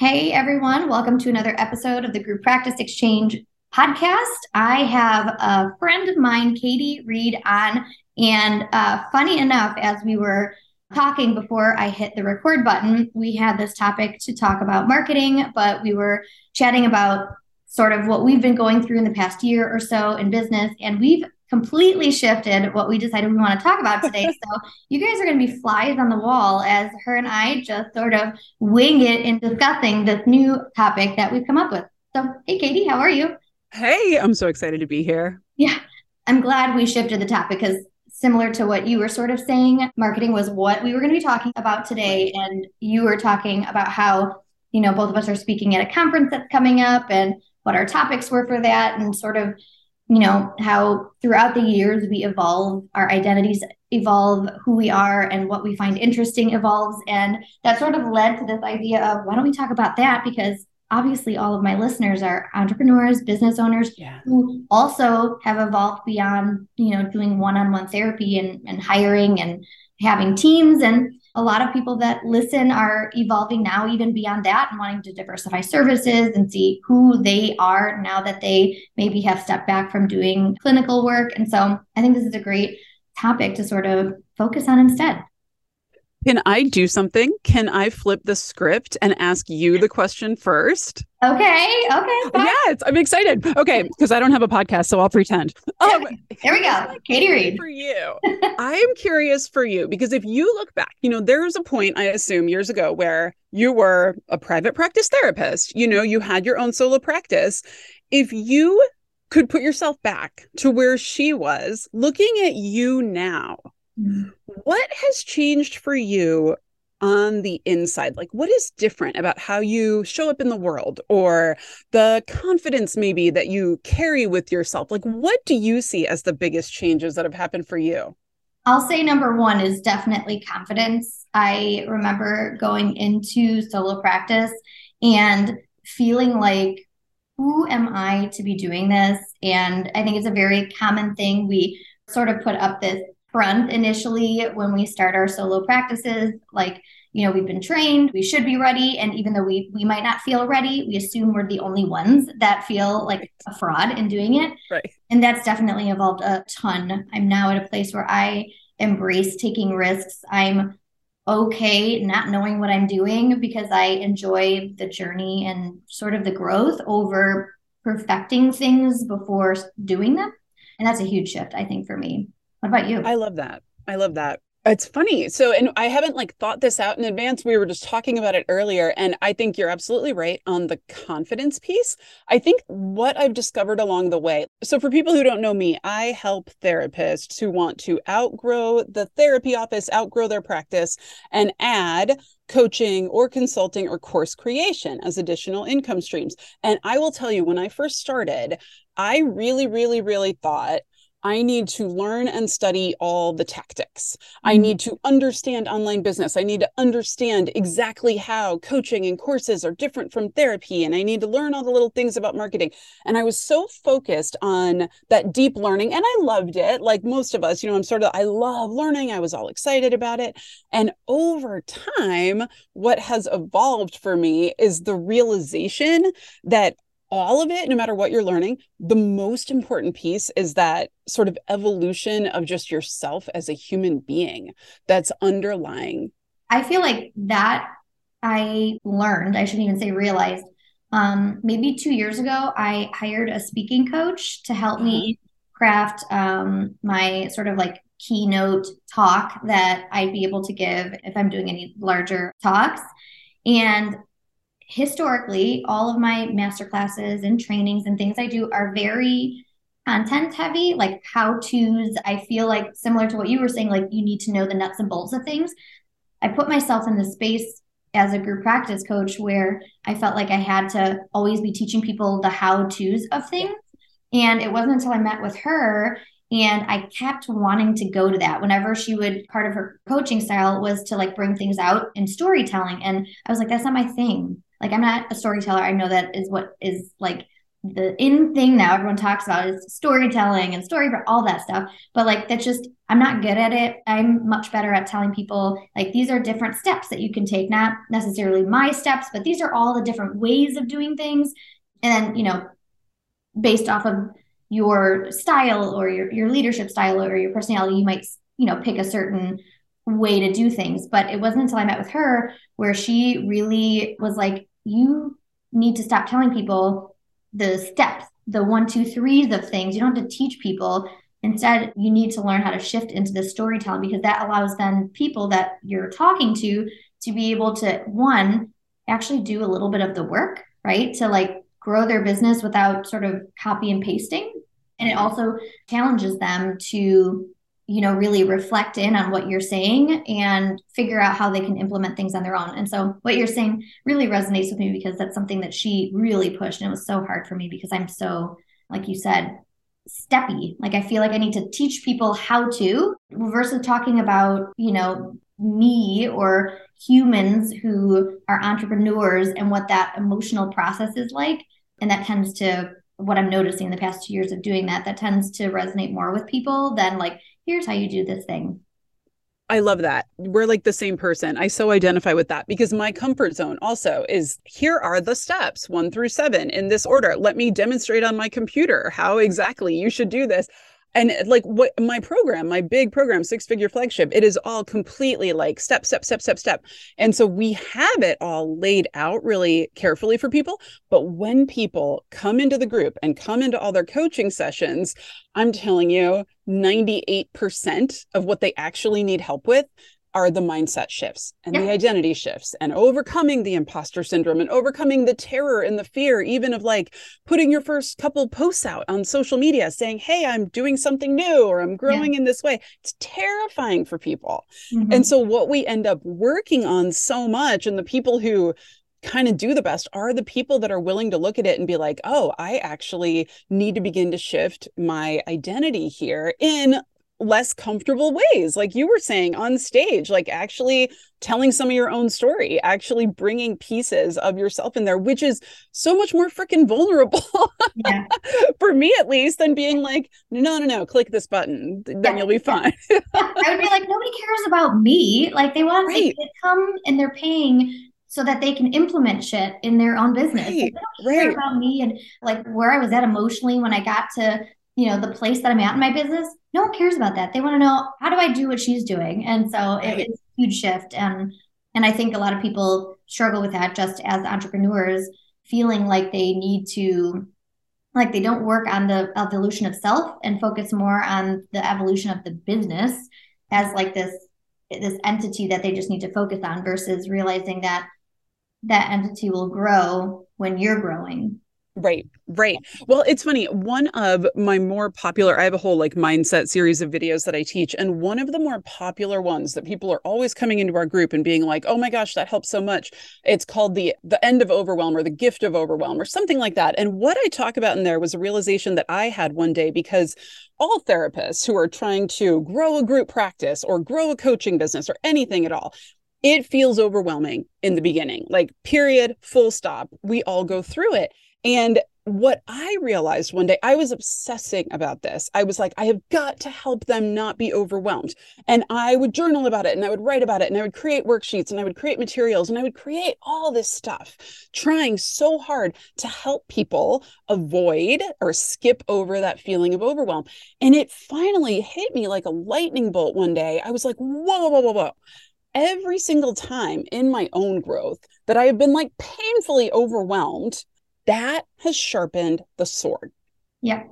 Hey everyone, welcome to another episode of the Group Practice Exchange podcast. I have a friend of mine, Katie Read, on. And uh, funny enough, as we were talking before I hit the record button, we had this topic to talk about marketing, but we were chatting about sort of what we've been going through in the past year or so in business. And we've completely shifted what we decided we want to talk about today. so you guys are going to be flies on the wall as her and I just sort of wing it in discussing this new topic that we've come up with. So, hey, Katie, how are you? Hey, I'm so excited to be here. Yeah, I'm glad we shifted the topic because similar to what you were sort of saying, marketing was what we were going to be talking about today. And you were talking about how, you know, both of us are speaking at a conference that's coming up and what our topics were for that and sort of you know how throughout the years we evolve our identities evolve who we are and what we find interesting evolves. And that sort of led to this idea of why don't we talk about that? Because obviously all of my listeners are entrepreneurs business owners yeah. who also have evolved beyond you know doing one-on-one therapy and, and hiring and having teams. And a lot of people that listen are evolving now even beyond that and wanting to diversify services and see who they are now that they maybe have stepped back from doing clinical work. And so i think this is a great topic to sort of focus on instead can I do something? Can I flip the script and ask you the question first? Okay. Okay. Fine. Yes, I'm excited. Okay, because I don't have a podcast, so I'll pretend. Um, there we go. Katie Read. For you. I am curious for you because if you look back, you know, there was a point, I assume, years ago where you were a private practice therapist. You know, you had your own solo practice. If you could put yourself back to where she was, looking at you now, Mm. What has changed for you on the inside? Like, what is different about how you show up in the world or the confidence maybe that you carry with yourself? Like, what do you see as the biggest changes that have happened for you? I'll say number one is definitely confidence. I remember going into solo practice and feeling like, who am I to be doing this? And I think it's a very common thing. We sort of put up this front initially when we start our solo practices like you know we've been trained we should be ready and even though we we might not feel ready we assume we're the only ones that feel like a fraud in doing it. Right. And that's definitely evolved a ton. I'm now at a place where i embrace taking risks. I'm okay not knowing what i'm doing because i enjoy the journey and sort of the growth over perfecting things before doing them. And that's a huge shift i think for me what about you? I love that. I love that. It's funny. So, and I haven't like thought this out in advance. We were just talking about it earlier. And I think you're absolutely right on the confidence piece. I think what I've discovered along the way. So, for people who don't know me, I help therapists who want to outgrow the therapy office, outgrow their practice, and add coaching or consulting or course creation as additional income streams. And I will tell you, when I first started, I really, really, really thought I need to learn and study all the tactics. I mm-hmm. need to understand online business. I need to understand exactly how coaching and courses are different from therapy. And I need to learn all the little things about marketing. And I was so focused on that deep learning and I loved it. Like most of us, you know, I'm sort of, I love learning. I was all excited about it. And over time, what has evolved for me is the realization that all of it, no matter what you're learning, the most important piece is that sort of evolution of just yourself as a human being that's underlying. I feel like that I learned, I shouldn't even say realized. Um, maybe two years ago, I hired a speaking coach to help me uh-huh. craft um, my sort of like keynote talk that I'd be able to give if I'm doing any larger talks. And historically, all of my master classes and trainings and things I do are very content heavy, like how to's. I feel like similar to what you were saying, like you need to know the nuts and bolts of things. I put myself in the space as a group practice coach where I felt like I had to always be teaching people the how to's of things. And it wasn't until I met with her and I kept wanting to go to that whenever she would, part of her coaching style was to like bring things out in storytelling. And I was like, that's not my thing. Like I'm not a storyteller. I know that is what is like the in thing now everyone talks about is storytelling and story all that stuff. But like that's just i'm not good at it. I'm much better at telling people like these are different steps that you can take. Not necessarily my steps but these are all the different ways of doing things. And then you know based off of your style or your, your leadership style or your personality you might you know pick a certain way to do things. But it wasn't until i met with her where she really was like you need to stop telling people the steps, the one, two, threes of things. You don't have to teach people. Instead, you need to learn how to shift into the storytelling because that allows then people that you're talking to to be able to, one, actually do a little bit of the work, right? To like grow their business without sort of copy and pasting. And it also challenges them to you know really reflect in on what you're saying and figure out how they can implement things on their own. And so what you're saying really resonates with me because that's something that she really pushed and it was so hard for me because i'm so like you said steppy. Like i feel like i need to teach people how to versus talking about you know me or humans who are entrepreneurs and what that emotional process is like. And that tends to what i'm noticing in the past two years of doing that that tends to resonate more with people than like here's how you do this thing. I love that. We're like the same person. I so identify with that because my comfort zone also is here are the steps one through seven in this order. Let me demonstrate on my computer how exactly you should do this and like what my program my big program six figure flagship it is all completely like step step step step step and so we have it all laid out really carefully for people but when people come into the group and come into all their coaching sessions i'm telling you 98% of what they actually need help with are the mindset shifts and yeah. the identity shifts and overcoming the imposter syndrome and overcoming the terror and the fear, even of like putting your first couple posts out on social media saying, Hey, I'm doing something new or I'm growing yeah. in this way. It's terrifying for people. Mm-hmm. And so, what we end up working on so much, and the people who kind of do the best are the people that are willing to look at it and be like, oh, I actually need to begin to shift my identity here in less comfortable ways like you were saying on stage like actually telling some of your own story actually bringing pieces of yourself in there which is so much more freaking vulnerable yeah. for me at least than being like no no no click this button then yeah. you'll be fine i would be like nobody cares about me like they want right. to come and they're paying so that they can implement shit in their own business. Right, right. about me and like where I was at emotionally when I got to you know the place that i'm at in my business no one cares about that they want to know how do i do what she's doing and so right. it's a huge shift and and i think a lot of people struggle with that just as entrepreneurs feeling like they need to like they don't work on the evolution of self and focus more on the evolution of the business as like this this entity that they just need to focus on versus realizing that that entity will grow when you're growing Right, right. Well, it's funny. One of my more popular, I have a whole like mindset series of videos that I teach. And one of the more popular ones that people are always coming into our group and being like, oh my gosh, that helps so much. It's called the the end of overwhelm or the gift of overwhelm or something like that. And what I talk about in there was a realization that I had one day because all therapists who are trying to grow a group practice or grow a coaching business or anything at all, it feels overwhelming in the mm-hmm. beginning. Like, period, full stop. We all go through it. And what I realized one day, I was obsessing about this. I was like, I have got to help them not be overwhelmed. And I would journal about it and I would write about it and I would create worksheets and I would create materials and I would create all this stuff, trying so hard to help people avoid or skip over that feeling of overwhelm. And it finally hit me like a lightning bolt one day. I was like, whoa, whoa, whoa, whoa every single time in my own growth that I have been like painfully overwhelmed that has sharpened the sword. Yeah.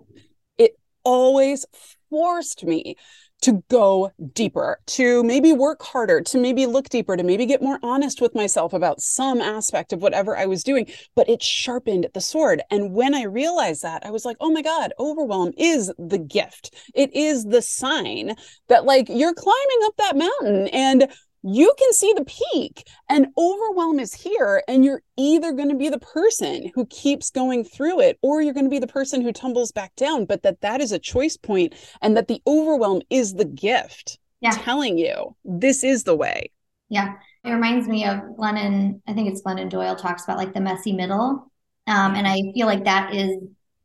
It always forced me to go deeper, to maybe work harder, to maybe look deeper, to maybe get more honest with myself about some aspect of whatever I was doing. But it sharpened the sword. And when I realized that, I was like, oh my God, overwhelm is the gift. It is the sign that, like, you're climbing up that mountain and you can see the peak and overwhelm is here and you're either going to be the person who keeps going through it or you're going to be the person who tumbles back down but that that is a choice point and that the overwhelm is the gift yeah. telling you this is the way. Yeah. It reminds me of Glennon I think it's Glennon Doyle talks about like the messy middle um, and I feel like that is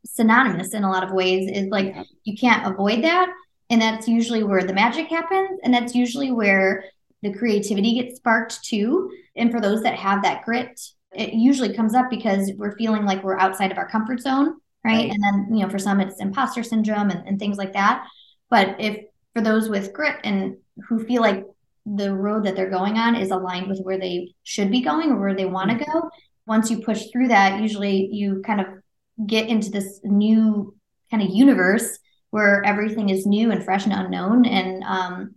synonymous in a lot of ways is like you can't avoid that and that's usually where the magic happens and that's usually where the creativity gets sparked too. And for those that have that grit, it usually comes up because we're feeling like we're outside of our comfort zone, right? right. And then, you know, for some it's imposter syndrome and, and things like that. But if for those with grit and who feel like the road that they're going on is aligned with where they should be going or where they want to mm-hmm. go, once you push through that, usually you kind of get into this new kind of universe where everything is new and fresh and unknown. And um,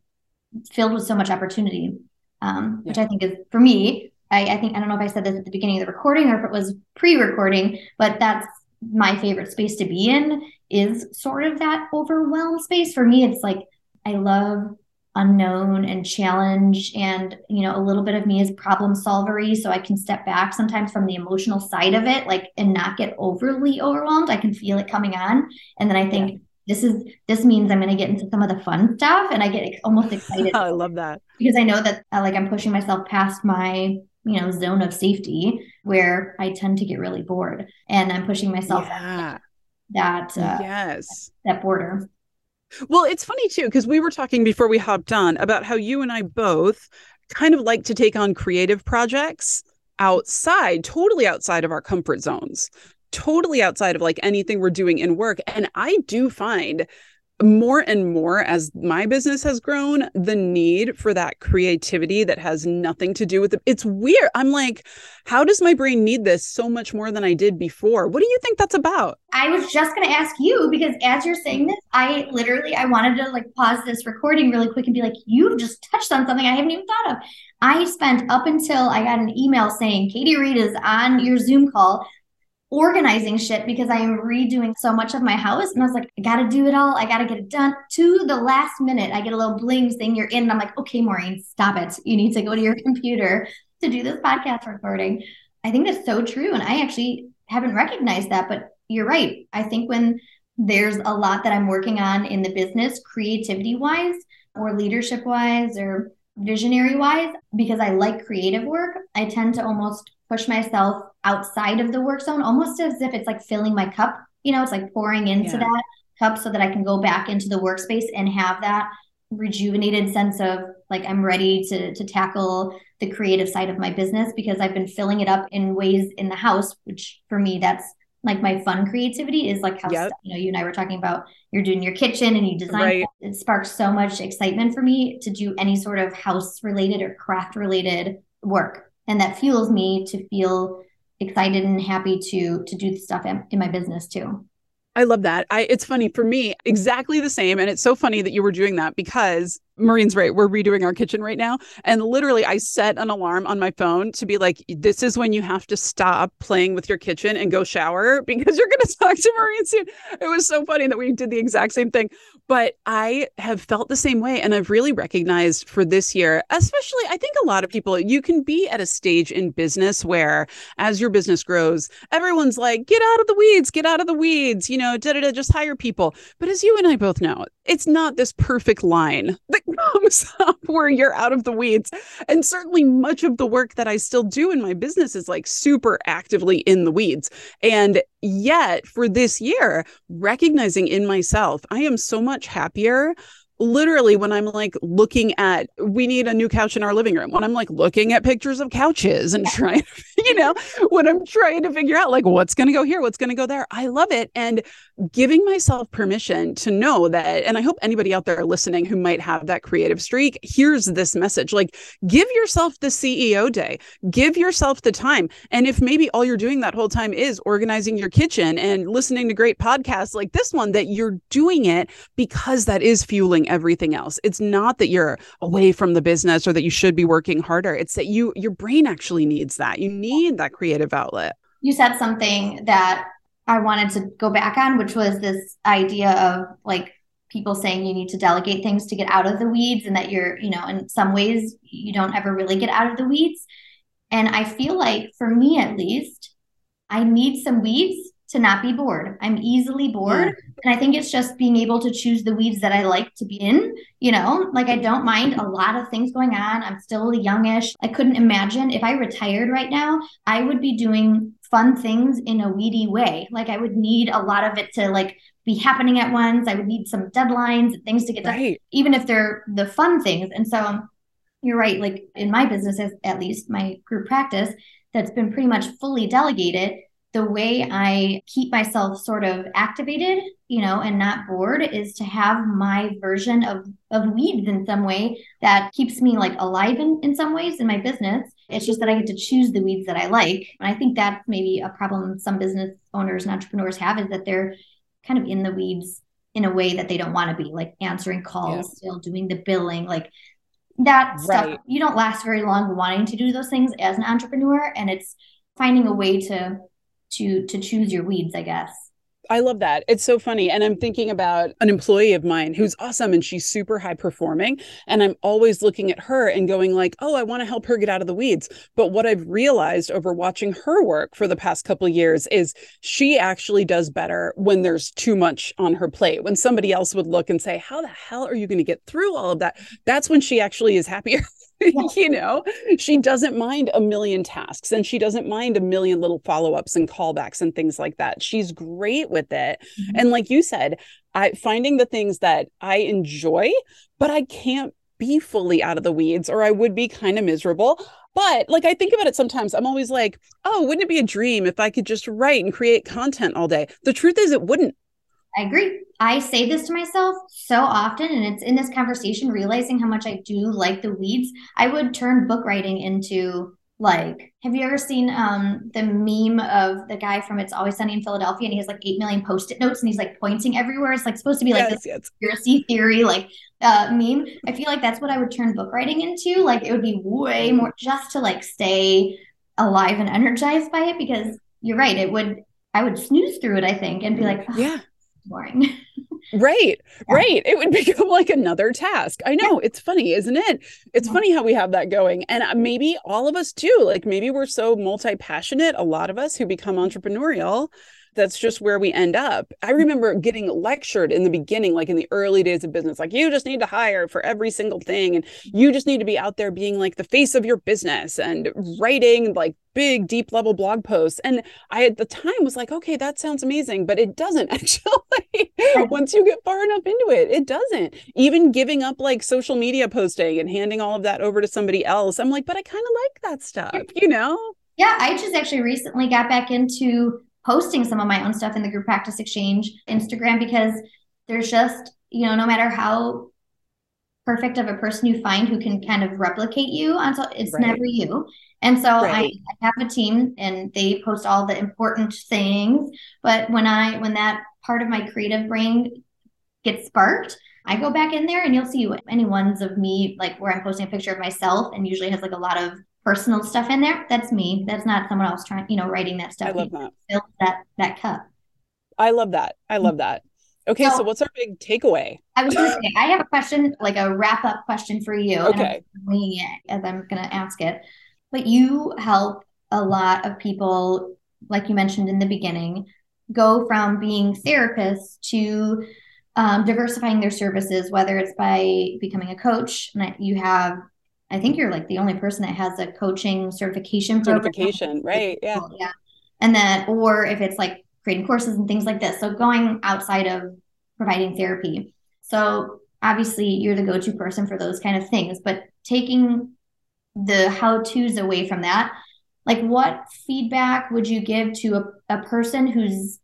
filled with so much opportunity, um, yeah. which I think is for me. I, I think I don't know if I said this at the beginning of the recording or if it was pre-recording, but that's my favorite space to be in is sort of that overwhelmed space. For me, it's like I love unknown and challenge and you know a little bit of me is problem solvery so i can step back sometimes from the emotional side of it like and not get overly overwhelmed i can feel it coming on and then i think this is this means I'm going to get into some of the fun stuff, and I get ex- almost excited. I love that because I know that uh, like I'm pushing myself past my you know zone of safety where I tend to get really bored, and I'm pushing myself yeah. that uh, yes that border. Well, it's funny too because we were talking before we hopped on about how you and I both kind of like to take on creative projects outside, totally outside of our comfort zones totally outside of like anything we're doing in work. And I do find more and more as my business has grown the need for that creativity that has nothing to do with it it's weird. I'm like how does my brain need this so much more than i did before? What do you think that's about? I was just going to ask you because as you're saying this i literally i wanted to like pause this recording really quick and be like you've just touched on something i haven't even thought of. I spent up until i got an email saying katie read is on your zoom call organizing shit because I am redoing so much of my house. And I was like, I gotta do it all. I gotta get it done to the last minute. I get a little bling saying you're in. And I'm like, okay, Maureen, stop it. You need to go to your computer to do this podcast recording. I think that's so true. And I actually haven't recognized that, but you're right. I think when there's a lot that I'm working on in the business, creativity wise, or leadership wise, or visionary wise, because I like creative work, I tend to almost push myself outside of the work zone, almost as if it's like filling my cup. You know, it's like pouring into yeah. that cup so that I can go back into the workspace and have that rejuvenated sense of like I'm ready to to tackle the creative side of my business because I've been filling it up in ways in the house, which for me that's like my fun creativity is like how yep. you know you and I were talking about you're doing your kitchen and you design right. it. it sparks so much excitement for me to do any sort of house related or craft related work and that fuels me to feel excited and happy to to do the stuff in, in my business too I love that. I it's funny for me, exactly the same. And it's so funny that you were doing that because Maureen's right. We're redoing our kitchen right now. And literally, I set an alarm on my phone to be like, this is when you have to stop playing with your kitchen and go shower because you're going to talk to Maureen soon. It was so funny that we did the exact same thing. But I have felt the same way. And I've really recognized for this year, especially, I think a lot of people, you can be at a stage in business where as your business grows, everyone's like, get out of the weeds, get out of the weeds, you know, da da da, just hire people. But as you and I both know, it's not this perfect line that comes up where you're out of the weeds. And certainly much of the work that I still do in my business is like super actively in the weeds. And yet for this year, recognizing in myself, I am so much happier literally when I'm like looking at we need a new couch in our living room, when I'm like looking at pictures of couches and trying, you know, when I'm trying to figure out like what's going to go here, what's going to go there. I love it. And giving myself permission to know that, and I hope anybody out there listening who might have that creative streak here's this message like, give yourself the CEO day, give yourself the time. And if maybe all you're doing that whole time is organizing your kitchen and listening to great podcasts like this one, that you're doing it because that is fueling everything else. It's not that you're away from the business or that you should be working harder. It's that you, your brain actually needs that. You need that creative outlet. You said something that I wanted to go back on, which was this idea of like people saying you need to delegate things to get out of the weeds and that you're, you know, in some ways you don't ever really get out of the weeds. And I feel like for me at least, I need some weeds to not be bored. I'm easily bored. And I think it's just being able to choose the weeds that I like to be in. You know, like I don't mind a lot of things going on. I'm still youngish. I couldn't imagine if I retired right now, I would be doing fun things in a weedy way. Like I would need a lot of it to like be happening at once. I would need some deadlines and things to get right. done, even if they're the fun things. And so you're right. Like in my business, at least my group practice, that's been pretty much fully delegated the way I keep myself sort of activated, you know, and not bored is to have my version of of weeds in some way that keeps me like alive in, in some ways in my business. It's just that I get to choose the weeds that I like. And I think that's maybe a problem some business owners and entrepreneurs have is that they're kind of in the weeds in a way that they don't want to be, like answering calls, yeah. still doing the billing, like that right. stuff. You don't last very long wanting to do those things as an entrepreneur. And it's finding a way to to to choose your weeds, I guess. I love that. It's so funny. And I'm thinking about an employee of mine who's awesome and she's super high performing. And I'm always looking at her and going like, oh, I want to help her get out of the weeds. But what I've realized over watching her work for the past couple years is she actually does better when there's too much on her plate. When somebody else would look and say, how the hell are you going to get through all of that? That's when she actually is happier. you know, she doesn't mind a million tasks and she doesn't mind a million little follow ups and callbacks and things like that. She's great with it. Mm-hmm. And like you said, I finding the things that I enjoy, but I can't be fully out of the weeds or I would be kind of miserable. But like I think about it sometimes, I'm always like, oh, wouldn't it be a dream if I could just write and create content all day? The truth is, it wouldn't. I agree. I say this to myself so often, and it's in this conversation, realizing how much I do like the weeds. I would turn book writing into like, have you ever seen um the meme of the guy from It's Always Sunny in Philadelphia, and he has like eight million post-it notes, and he's like pointing everywhere. It's like supposed to be like yes, this yes. conspiracy theory, like uh meme. I feel like that's what I would turn book writing into. Like, it would be way more just to like stay alive and energized by it, because you're right. It would I would snooze through it, I think, and be like, yeah boring. right, yeah. right. It would become like another task. I know it's funny, isn't it? It's yeah. funny how we have that going. And uh, maybe all of us too. Like maybe we're so multi passionate, a lot of us who become entrepreneurial that's just where we end up. I mm. remember getting lectured in the beginning, like in the early days of business, like you just need to hire for every single thing. And you just need to be out there being like the face of your business and writing like big, deep level blog posts. And I at the time was like, okay, that sounds amazing, but it doesn't actually. Once you get far enough into it, it doesn't. Even giving up like social media posting and handing all of that over to somebody else, I'm like, but I kind of like that stuff, you know? Yeah, I just actually recently got back into posting some of my own stuff in the group practice exchange Instagram because there's just, you know, no matter how perfect of a person you find who can kind of replicate you on so it's right. never you. And so right. I, I have a team and they post all the important things. But when I when that part of my creative brain gets sparked, I go back in there and you'll see any ones of me, like where I'm posting a picture of myself and usually has like a lot of personal stuff in there. That's me. That's not someone else trying, you know, writing that stuff. I love that. Fill that that cup. I love that. I love that. Okay, so, so what's our big takeaway? I was going to say, I have a question, like a wrap up question for you. Okay. winging it as I'm going to ask it. But you help a lot of people, like you mentioned in the beginning, go from being therapists to um, diversifying their services, whether it's by becoming a coach. And you have, I think you're like the only person that has a coaching certification certification, right? Yeah, yeah. And then, or if it's like creating courses and things like this, so going outside of providing therapy. So obviously, you're the go-to person for those kind of things, but taking the how-tos away from that like what feedback would you give to a, a person who's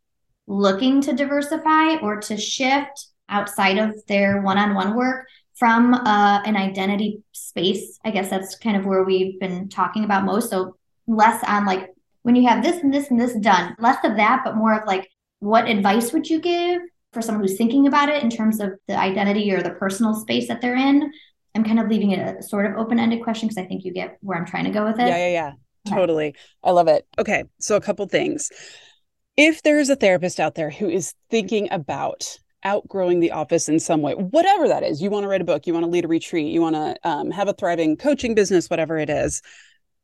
looking to diversify or to shift outside of their one-on-one work from uh, an identity space i guess that's kind of where we've been talking about most so less on like when you have this and this and this done less of that but more of like what advice would you give for someone who's thinking about it in terms of the identity or the personal space that they're in i'm kind of leaving it a sort of open-ended question because i think you get where i'm trying to go with it yeah yeah yeah Totally. I love it. Okay. So, a couple things. If there's a therapist out there who is thinking about outgrowing the office in some way, whatever that is, you want to write a book, you want to lead a retreat, you want to um, have a thriving coaching business, whatever it is,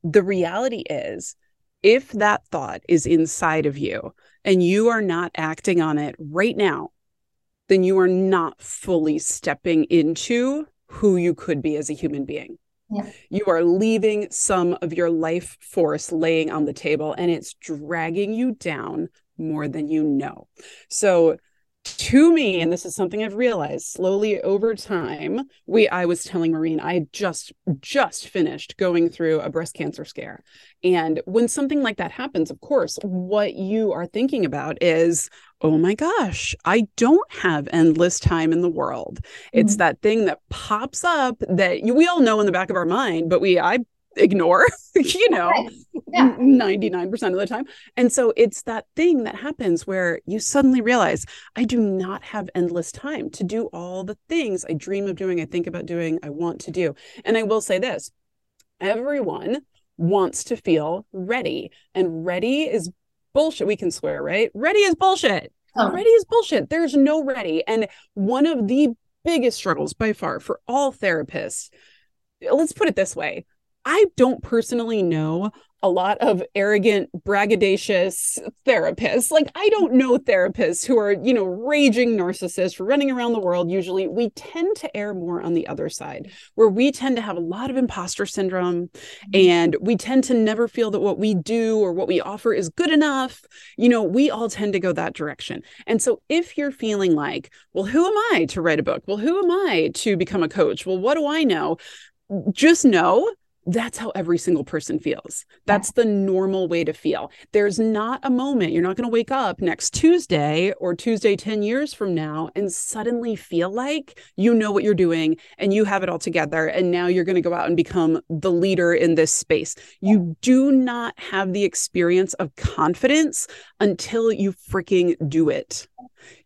the reality is if that thought is inside of you and you are not acting on it right now, then you are not fully stepping into who you could be as a human being. Yeah. You are leaving some of your life force laying on the table and it's dragging you down more than you know. So to me and this is something i've realized slowly over time we i was telling Maureen i just just finished going through a breast cancer scare and when something like that happens of course what you are thinking about is oh my gosh i don't have endless time in the world mm-hmm. it's that thing that pops up that we all know in the back of our mind but we i ignore, you know, yeah. 99% of the time. And so it's that thing that happens where you suddenly realize I do not have endless time to do all the things I dream of doing, I think about doing, I want to do. And I will say this everyone wants to feel ready, and ready is bullshit. We can swear, right? Ready is bullshit. Oh. Ready is bullshit. There's no ready. And one of the biggest struggles by far for all therapists, let's put it this way I don't personally know a lot of arrogant, braggadocious therapists. Like, I don't know therapists who are, you know, raging narcissists running around the world. Usually, we tend to err more on the other side, where we tend to have a lot of imposter syndrome mm-hmm. and we tend to never feel that what we do or what we offer is good enough. You know, we all tend to go that direction. And so, if you're feeling like, well, who am I to write a book? Well, who am I to become a coach? Well, what do I know? Just know that's how every single person feels. That's the normal way to feel. There's not a moment, you're not going to wake up next Tuesday or Tuesday 10 years from now and suddenly feel like you know what you're doing and you have it all together. And now you're going to go out and become the leader in this space. You do not have the experience of confidence until you freaking do it.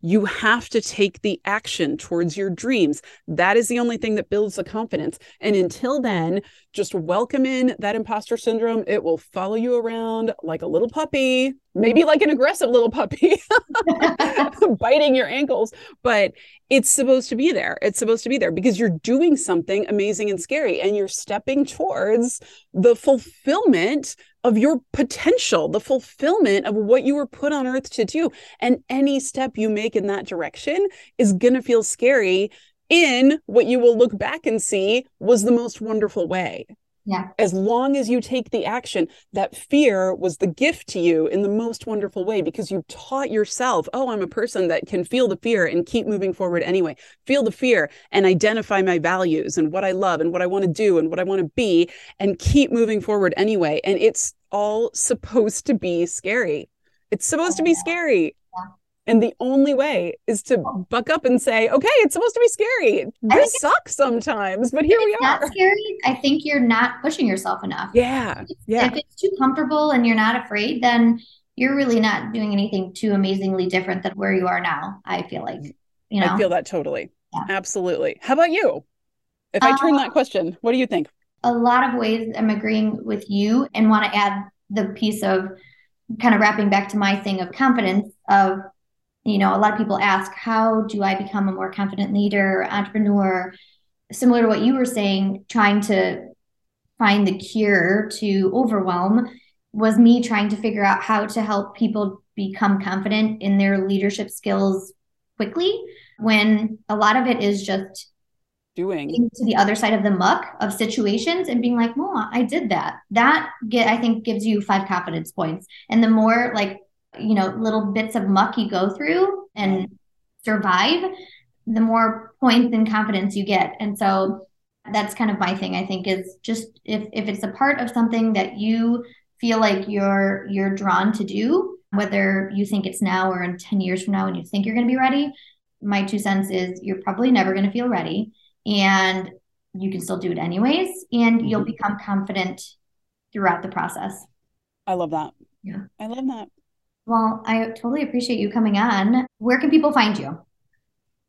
You have to take the action towards your dreams. That is the only thing that builds the confidence. And until then, just welcome in that imposter syndrome. It will follow you around like a little puppy, maybe like an aggressive little puppy, biting your ankles. But it's supposed to be there. It's supposed to be there because you're doing something amazing and scary and you're stepping towards the fulfillment of your potential, the fulfillment of what you were put on earth to do. And any step you make in that direction is going to feel scary in what you will look back and see was the most wonderful way. Yeah. As long as you take the action, that fear was the gift to you in the most wonderful way because you taught yourself, oh, I'm a person that can feel the fear and keep moving forward anyway. Feel the fear and identify my values and what I love and what I want to do and what I want to be and keep moving forward anyway. And it's all supposed to be scary. It's supposed to be oh, scary. And the only way is to buck up and say, okay, it's supposed to be scary. This sucks sometimes, but here we are. scary. I think you're not pushing yourself enough. Yeah. If yeah. If it's too comfortable and you're not afraid, then you're really not doing anything too amazingly different than where you are now. I feel like, you know, I feel that totally. Yeah. Absolutely. How about you? If I turn uh, that question, what do you think? A lot of ways I'm agreeing with you and want to add the piece of kind of wrapping back to my thing of confidence of you know a lot of people ask how do i become a more confident leader entrepreneur similar to what you were saying trying to find the cure to overwhelm was me trying to figure out how to help people become confident in their leadership skills quickly when a lot of it is just doing to the other side of the muck of situations and being like, "Oh, I did that." That get I think gives you five confidence points. And the more like, you know, little bits of muck you go through and survive, the more points and confidence you get. And so that's kind of my thing I think is just if if it's a part of something that you feel like you're you're drawn to do, whether you think it's now or in 10 years from now and you think you're going to be ready, my two cents is you're probably never going to feel ready and you can still do it anyways and you'll mm-hmm. become confident throughout the process. I love that. Yeah. I love that well i totally appreciate you coming on where can people find you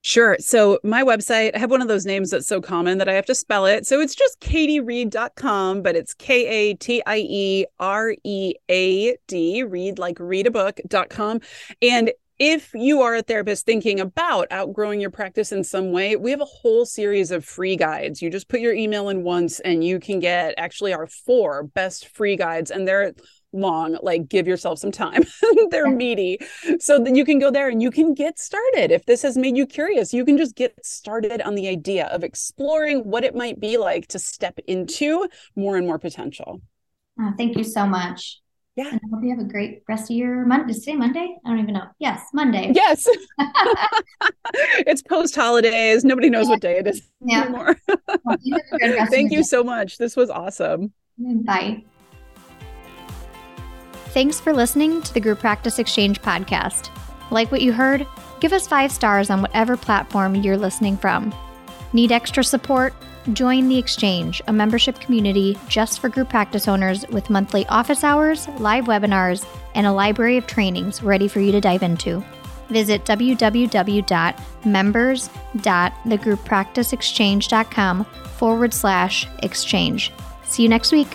Sure. So my website, I have one of those names that's so common that I have to spell it. So it's just katieread.com, but it's K A T I E R E A D, read like read a book.com. And if you are a therapist thinking about outgrowing your practice in some way, we have a whole series of free guides. You just put your email in once and you can get actually our four best free guides, and they're long. Like, give yourself some time. they're meaty. So that you can go there and you can get started. If this has made you curious, you can just get started on the idea of exploring what it might be like to step into more and more potential. Oh, thank you so much. Yeah. And I hope you have a great rest of your Monday. Is today Monday? I don't even know. Yes, Monday. Yes. it's post holidays. Nobody knows yeah. what day it is yeah. anymore. well, you Thank you day. so much. This was awesome. Bye. Thanks for listening to the Group Practice Exchange podcast. Like what you heard? Give us five stars on whatever platform you're listening from. Need extra support? Join the Exchange, a membership community just for group practice owners with monthly office hours, live webinars, and a library of trainings ready for you to dive into. Visit www.members.thegrouppracticeexchange.com forward slash exchange. See you next week.